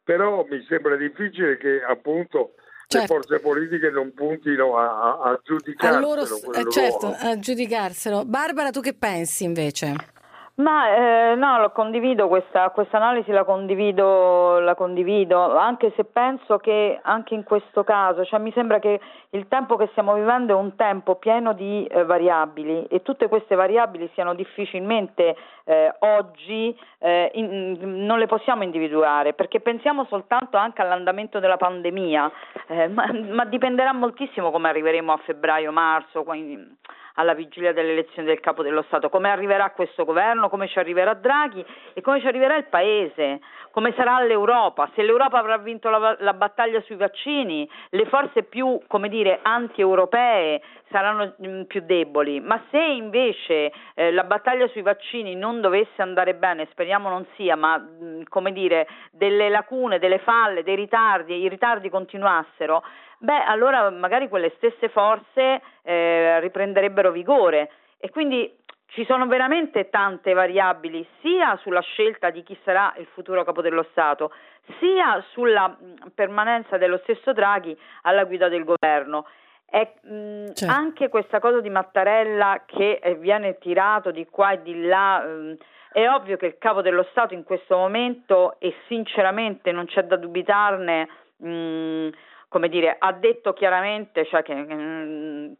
Però mi sembra difficile che appunto certo. le forze politiche non puntino a, a, a giudicarselo. Loro, eh, certo, a giudicarselo. Barbara, tu che pensi invece? Ma eh, no, lo condivido questa, questa analisi, la condivido, la condivido, anche se penso che anche in questo caso, cioè mi sembra che il tempo che stiamo vivendo è un tempo pieno di eh, variabili e tutte queste variabili siano difficilmente eh, oggi, eh, in, non le possiamo individuare, perché pensiamo soltanto anche all'andamento della pandemia, eh, ma, ma, dipenderà moltissimo come arriveremo a febbraio-marzo. Alla vigilia delle elezioni del capo dello Stato, come arriverà questo governo, come ci arriverà Draghi e come ci arriverà il Paese, come sarà l'Europa, se l'Europa avrà vinto la, la battaglia sui vaccini, le forze più, come dire, anti-europee saranno mh, mm, più deboli, ma se invece eh, la battaglia sui vaccini non dovesse andare bene, speriamo non sia, ma come dire, delle lacune, delle falle, dei ritardi, i ritardi continuassero, beh, allora magari quelle stesse forze eh, riprenderebbero vigore e quindi ci sono veramente tante variabili sia sulla scelta di chi sarà il futuro capo dello Stato, sia sulla permanenza dello stesso Draghi alla guida del governo. E, mh, certo. Anche questa cosa di Mattarella che eh, viene tirato di qua e di là, mh, è ovvio che il capo dello Stato in questo momento, e sinceramente non c'è da dubitarne, mh, come dire, ha detto chiaramente cioè, che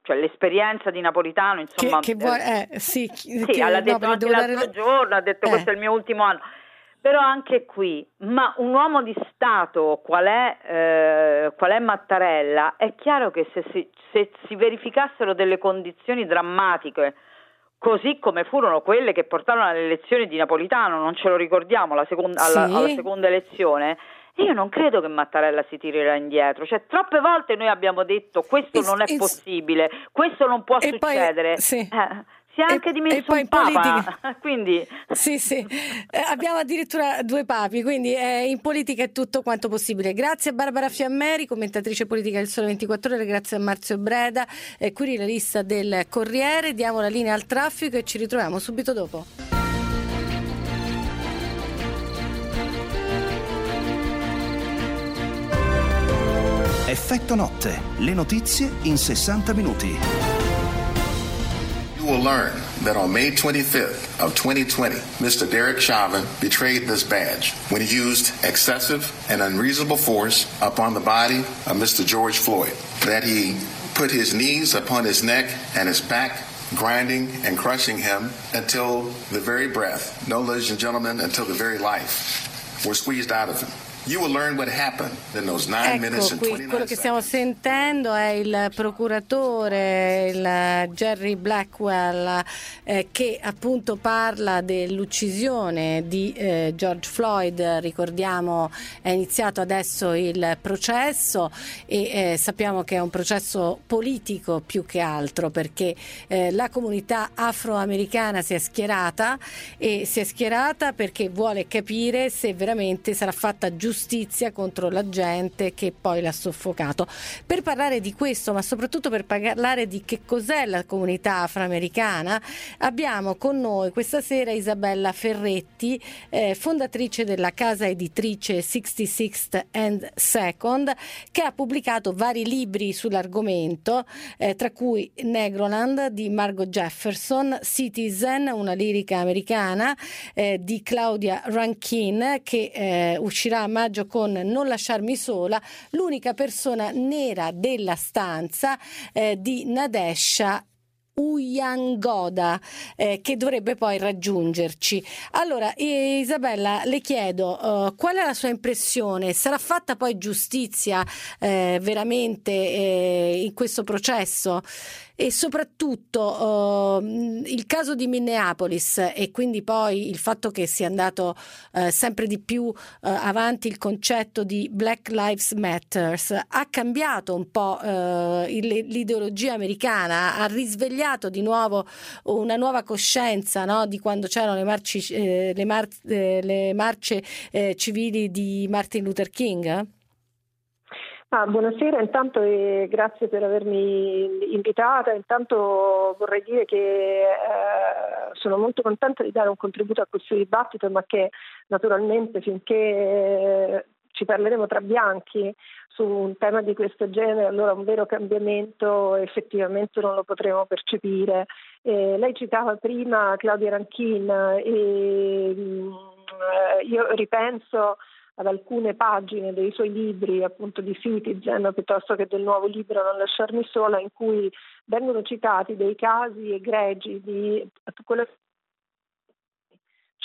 cioè, l'esperienza di Napolitano, insomma, che, che vuoi, eh, sì, sì che, l'ha detto no, anche l'altro dare... giorno, ha detto eh. questo è il mio ultimo anno. Però anche qui, ma un uomo di Stato qual è, eh, qual è Mattarella, è chiaro che se si, se si verificassero delle condizioni drammatiche, così come furono quelle che portarono alle elezioni di Napolitano, non ce lo ricordiamo, alla seconda, sì. alla seconda elezione, io non credo che Mattarella si tirerà indietro, cioè troppe volte noi abbiamo detto questo non è possibile, questo non può succedere. Poi, sì. eh, si è anche e, dimesso e poi un papa, politica... quindi... Sì, sì, eh, abbiamo addirittura due papi, quindi eh, in politica è tutto quanto possibile. Grazie a Barbara Fiammeri, commentatrice politica del Sole 24 Ore, grazie a Marzio Breda, eh, qui la lista del Corriere, diamo la linea al traffico e ci ritroviamo subito dopo. Effetto notte, le notizie in 60 minuti. Learn that on May 25th of 2020, Mr. Derek Chauvin betrayed this badge when he used excessive and unreasonable force upon the body of Mr. George Floyd, that he put his knees upon his neck and his back grinding and crushing him until the very breath, no, ladies and gentlemen, until the very life were squeezed out of him. Ecco qui, 29 quello che stiamo sentendo è il procuratore, il Jerry Blackwell, eh, che appunto parla dell'uccisione di eh, George Floyd. Ricordiamo è iniziato adesso il processo e eh, sappiamo che è un processo politico più che altro perché eh, la comunità afroamericana si è schierata e si è schierata perché vuole capire se veramente sarà fatta giustizia contro la gente che poi l'ha soffocato. Per parlare di questo, ma soprattutto per parlare di che cos'è la comunità afroamericana, abbiamo con noi questa sera Isabella Ferretti, eh, fondatrice della casa editrice 66th and Second, che ha pubblicato vari libri sull'argomento, eh, tra cui Negroland di Margot Jefferson, Citizen, una lirica americana eh, di Claudia Rankin, che eh, uscirà a con Non lasciarmi sola, l'unica persona nera della stanza eh, di Nadesha Uyangoda eh, che dovrebbe poi raggiungerci. Allora, eh, Isabella, le chiedo uh, qual è la sua impressione? Sarà fatta poi giustizia eh, veramente eh, in questo processo? E soprattutto uh, il caso di Minneapolis e quindi poi il fatto che sia andato sempre di più avanti il concetto di Black Lives Matters ha cambiato un po' l'ideologia americana, ha risvegliato di nuovo una nuova coscienza no? di quando c'erano le, marci, eh, le, mar- eh, le marce eh, civili di Martin Luther King? Ah, buonasera, intanto e grazie per avermi invitata. Intanto vorrei dire che eh, sono molto contenta di dare un contributo a questo dibattito, ma che naturalmente finché eh, ci parleremo tra bianchi su un tema di questo genere, allora un vero cambiamento effettivamente non lo potremo percepire. Eh, lei citava prima Claudia Ranchin e mh, io ripenso ad alcune pagine dei suoi libri, appunto di Citizen, piuttosto che del nuovo libro Non lasciarmi sola, in cui vengono citati dei casi egregi di quello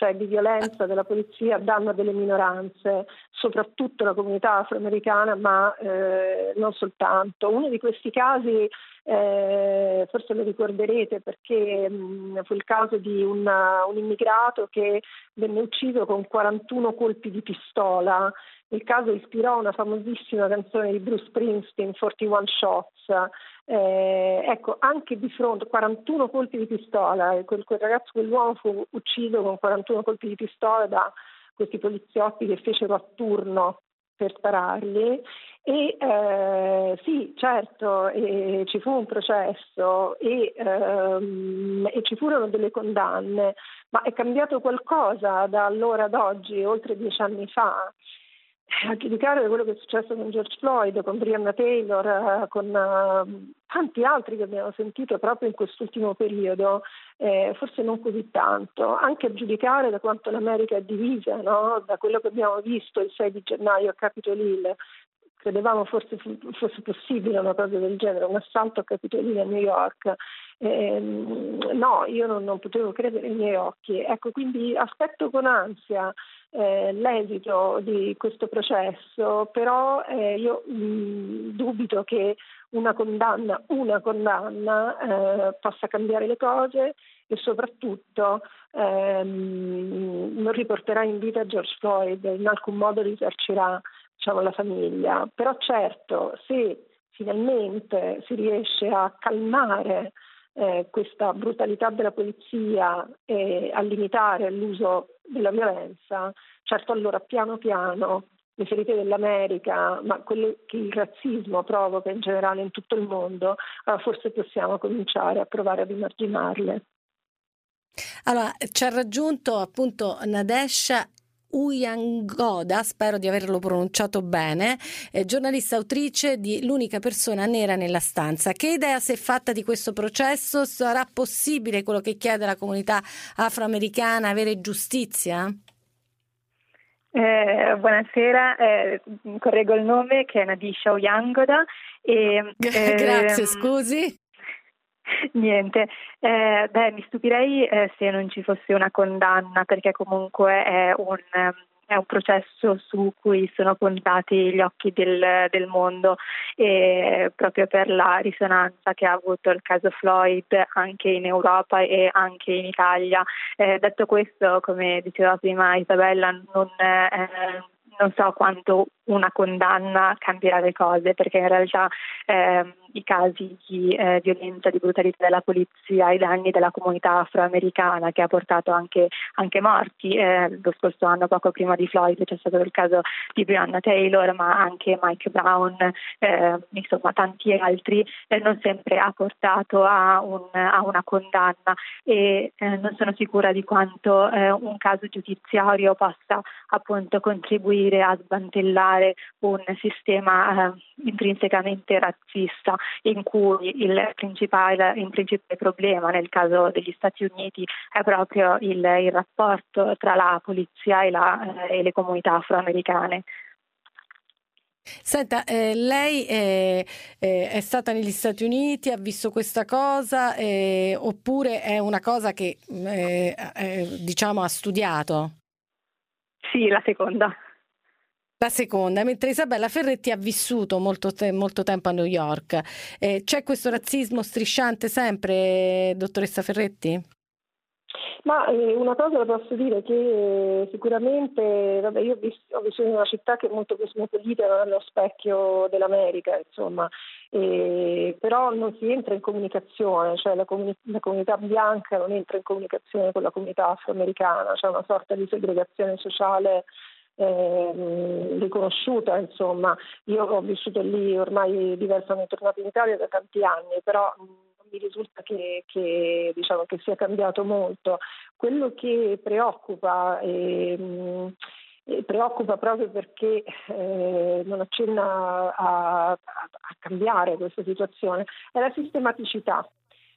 cioè di violenza della polizia a danno delle minoranze, soprattutto la comunità afroamericana, ma eh, non soltanto. Uno di questi casi, eh, forse lo ricorderete perché mh, fu il caso di una, un immigrato che venne ucciso con 41 colpi di pistola. Il caso ispirò una famosissima canzone di Bruce Springsteen, 41 Shots. Eh, ecco, anche di fronte a 41 colpi di pistola, quel, quel ragazzo, quell'uomo fu ucciso con 41 colpi di pistola da questi poliziotti che fecero a turno per sparargli e eh, sì, certo, eh, ci fu un processo e, ehm, e, ci furono delle condanne, ma è cambiato qualcosa da allora ad oggi, oltre dieci anni fa a giudicare da quello che è successo con George Floyd, con Brianna Taylor, eh, con uh, tanti altri che abbiamo sentito proprio in quest'ultimo periodo, eh, forse non così tanto, anche a giudicare da quanto l'America è divisa, no? da quello che abbiamo visto il 6 di gennaio a Capitol Hill. Credevamo forse fosse possibile una cosa del genere, un assalto a Capitol Hill a New York. Eh, no, io non, non potevo credere ai miei occhi. Ecco, quindi aspetto con ansia eh, l'esito di questo processo, però eh, io mh, dubito che una condanna, una condanna eh, possa cambiare le cose e soprattutto ehm, non riporterà in vita George Floyd, in alcun modo risarcirà diciamo, la famiglia. Però certo, se finalmente si riesce a calmare eh, questa brutalità della polizia e a limitare l'uso della violenza, certo allora piano piano le ferite dell'America, ma quello che il razzismo provoca in generale in tutto il mondo, allora forse possiamo cominciare a provare ad emarginarle. Allora, ci ha raggiunto appunto Nadesha Uyangoda, spero di averlo pronunciato bene, eh, giornalista autrice di L'unica persona nera nella stanza. Che idea si è fatta di questo processo? Sarà possibile quello che chiede la comunità afroamericana, avere giustizia? Eh, buonasera, eh, correggo il nome che è Nadisha Oyangoda. E, Grazie, scusi. Niente, eh, beh, mi stupirei eh, se non ci fosse una condanna perché comunque è un, è un processo su cui sono puntati gli occhi del, del mondo e proprio per la risonanza che ha avuto il caso Floyd anche in Europa e anche in Italia. Eh, detto questo, come diceva prima Isabella, non, eh, non so quanto una condanna cambierà le cose perché in realtà eh, i casi di eh, violenza, di brutalità della polizia ai danni della comunità afroamericana che ha portato anche, anche morti. Eh, lo scorso anno, poco prima di Floyd, c'è stato il caso di Breonna Taylor, ma anche Mike Brown, eh, insomma tanti altri, eh, non sempre ha portato a, un, a una condanna e eh, non sono sicura di quanto un caso giudiziario possa appunto contribuire a smantellare un sistema intrinsecamente razzista in cui il principale, il principale, problema nel caso degli Stati Uniti è proprio il, il rapporto tra la polizia e, la, eh, e le comunità afroamericane. Senta, eh, lei è, eh, è, stata negli Stati Uniti, ha visto questa cosa eh, oppure è una cosa che eh, eh, diciamo ha studiato? Sì, la seconda. La seconda, mentre Isabella Ferretti ha vissuto molto, te- molto tempo a New York. Eh, c'è questo razzismo strisciante sempre, dottoressa Ferretti? Ma eh, una cosa la posso dire che eh, sicuramente, vabbè, io ho, ho, vissuto in una città che è molto cosmopolita, non è lo specchio dell'America, insomma, eh, però non si entra in comunicazione, cioè la, comuni- la, comunità bianca non entra in comunicazione con la comunità afroamericana, c'è una sorta di segregazione sociale eh, riconosciuta, insomma. Io ho vissuto lì ormai diversi anni, tornato in Italia da tanti anni, però non mi risulta che, che, diciamo, che sia cambiato molto. Quello che preoccupa ehm, e preoccupa proprio perché eh, non accenna a, a, a, cambiare questa situazione, è la sistematicità,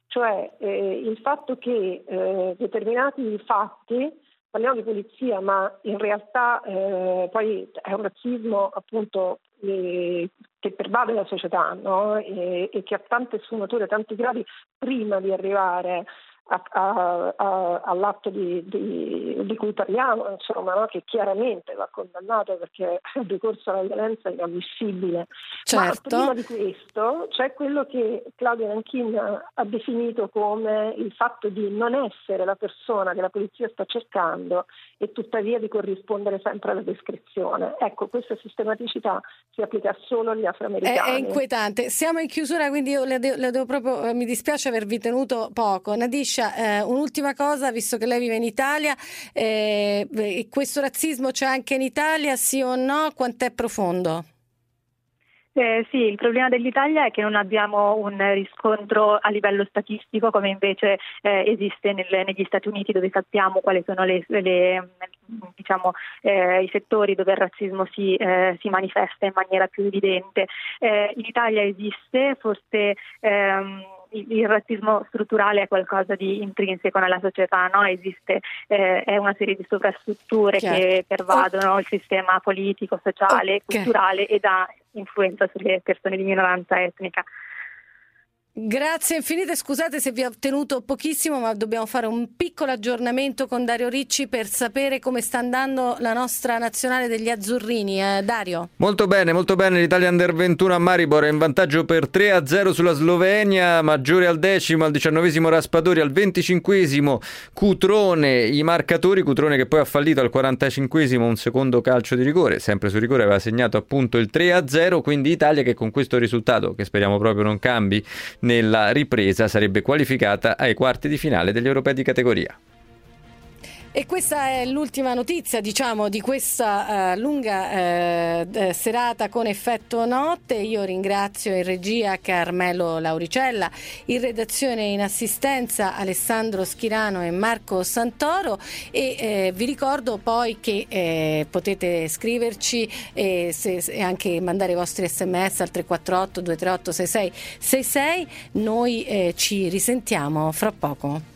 cioè eh, il fatto che eh, determinati fatti parliamo di polizia, ma in realtà eh, poi è un razzismo appunto eh, che pervade la società no? e, e, che ha tante sfumature, tanti gradi prima di arrivare a, a, a, all'atto di, di, di, cui parliamo, insomma, no? che chiaramente va condannato perché il ricorso alla violenza è inammissibile. Certo. Ma prima di questo c'è quello che Claudia Ranchin ha definito come il fatto di non essere la persona che la polizia sta cercando e tuttavia di corrispondere sempre alla descrizione. Ecco, questa sistematicità si applica solo agli afroamericani. È, è inquietante. Siamo in chiusura, quindi io le, de- le devo proprio, mi dispiace avervi tenuto poco. Nadisha Alicia, eh, un'ultima cosa, visto che lei vive in Italia, eh, questo razzismo c'è anche in Italia, sì o no? Quant'è profondo? Eh, sì, il problema dell'Italia è che non abbiamo un riscontro a livello statistico come invece eh, esiste nel, negli Stati Uniti dove sappiamo quali sono le, le, diciamo, eh, i settori dove il razzismo si, eh, si, manifesta in maniera più evidente. Eh, in Italia esiste, forse ehm, il razzismo strutturale è qualcosa di intrinseco nella società, no? esiste eh, è una serie di sovrastrutture certo. che pervadono oh. il sistema politico, sociale, okay. culturale ed ha influenza sulle persone di minoranza etnica. Grazie infinite, scusate se vi ho tenuto pochissimo, ma dobbiamo fare un piccolo aggiornamento con Dario Ricci per sapere come sta andando la nostra nazionale degli azzurrini. Eh, Dario? Molto bene, molto bene. L'Italia Under 21 a Maribor è in vantaggio per 3-0 sulla Slovenia, maggiore al decimo, al diciannovesimo Raspadori, al venticinquesimo Cutrone. I marcatori, Cutrone che poi ha fallito al 45esimo un secondo calcio di rigore, sempre su rigore aveva segnato appunto il 3-0, quindi Italia che con questo risultato, che speriamo proprio non cambi, nella ripresa sarebbe qualificata ai quarti di finale degli europei di categoria. E questa è l'ultima notizia, diciamo, di questa uh, lunga uh, serata con effetto notte. Io ringrazio in regia Carmelo Lauricella, in redazione in assistenza Alessandro Schirano e Marco Santoro e eh, vi ricordo poi che eh, potete scriverci e, se, e, anche mandare i vostri sms al 348 238 6666. Noi eh, ci risentiamo fra poco.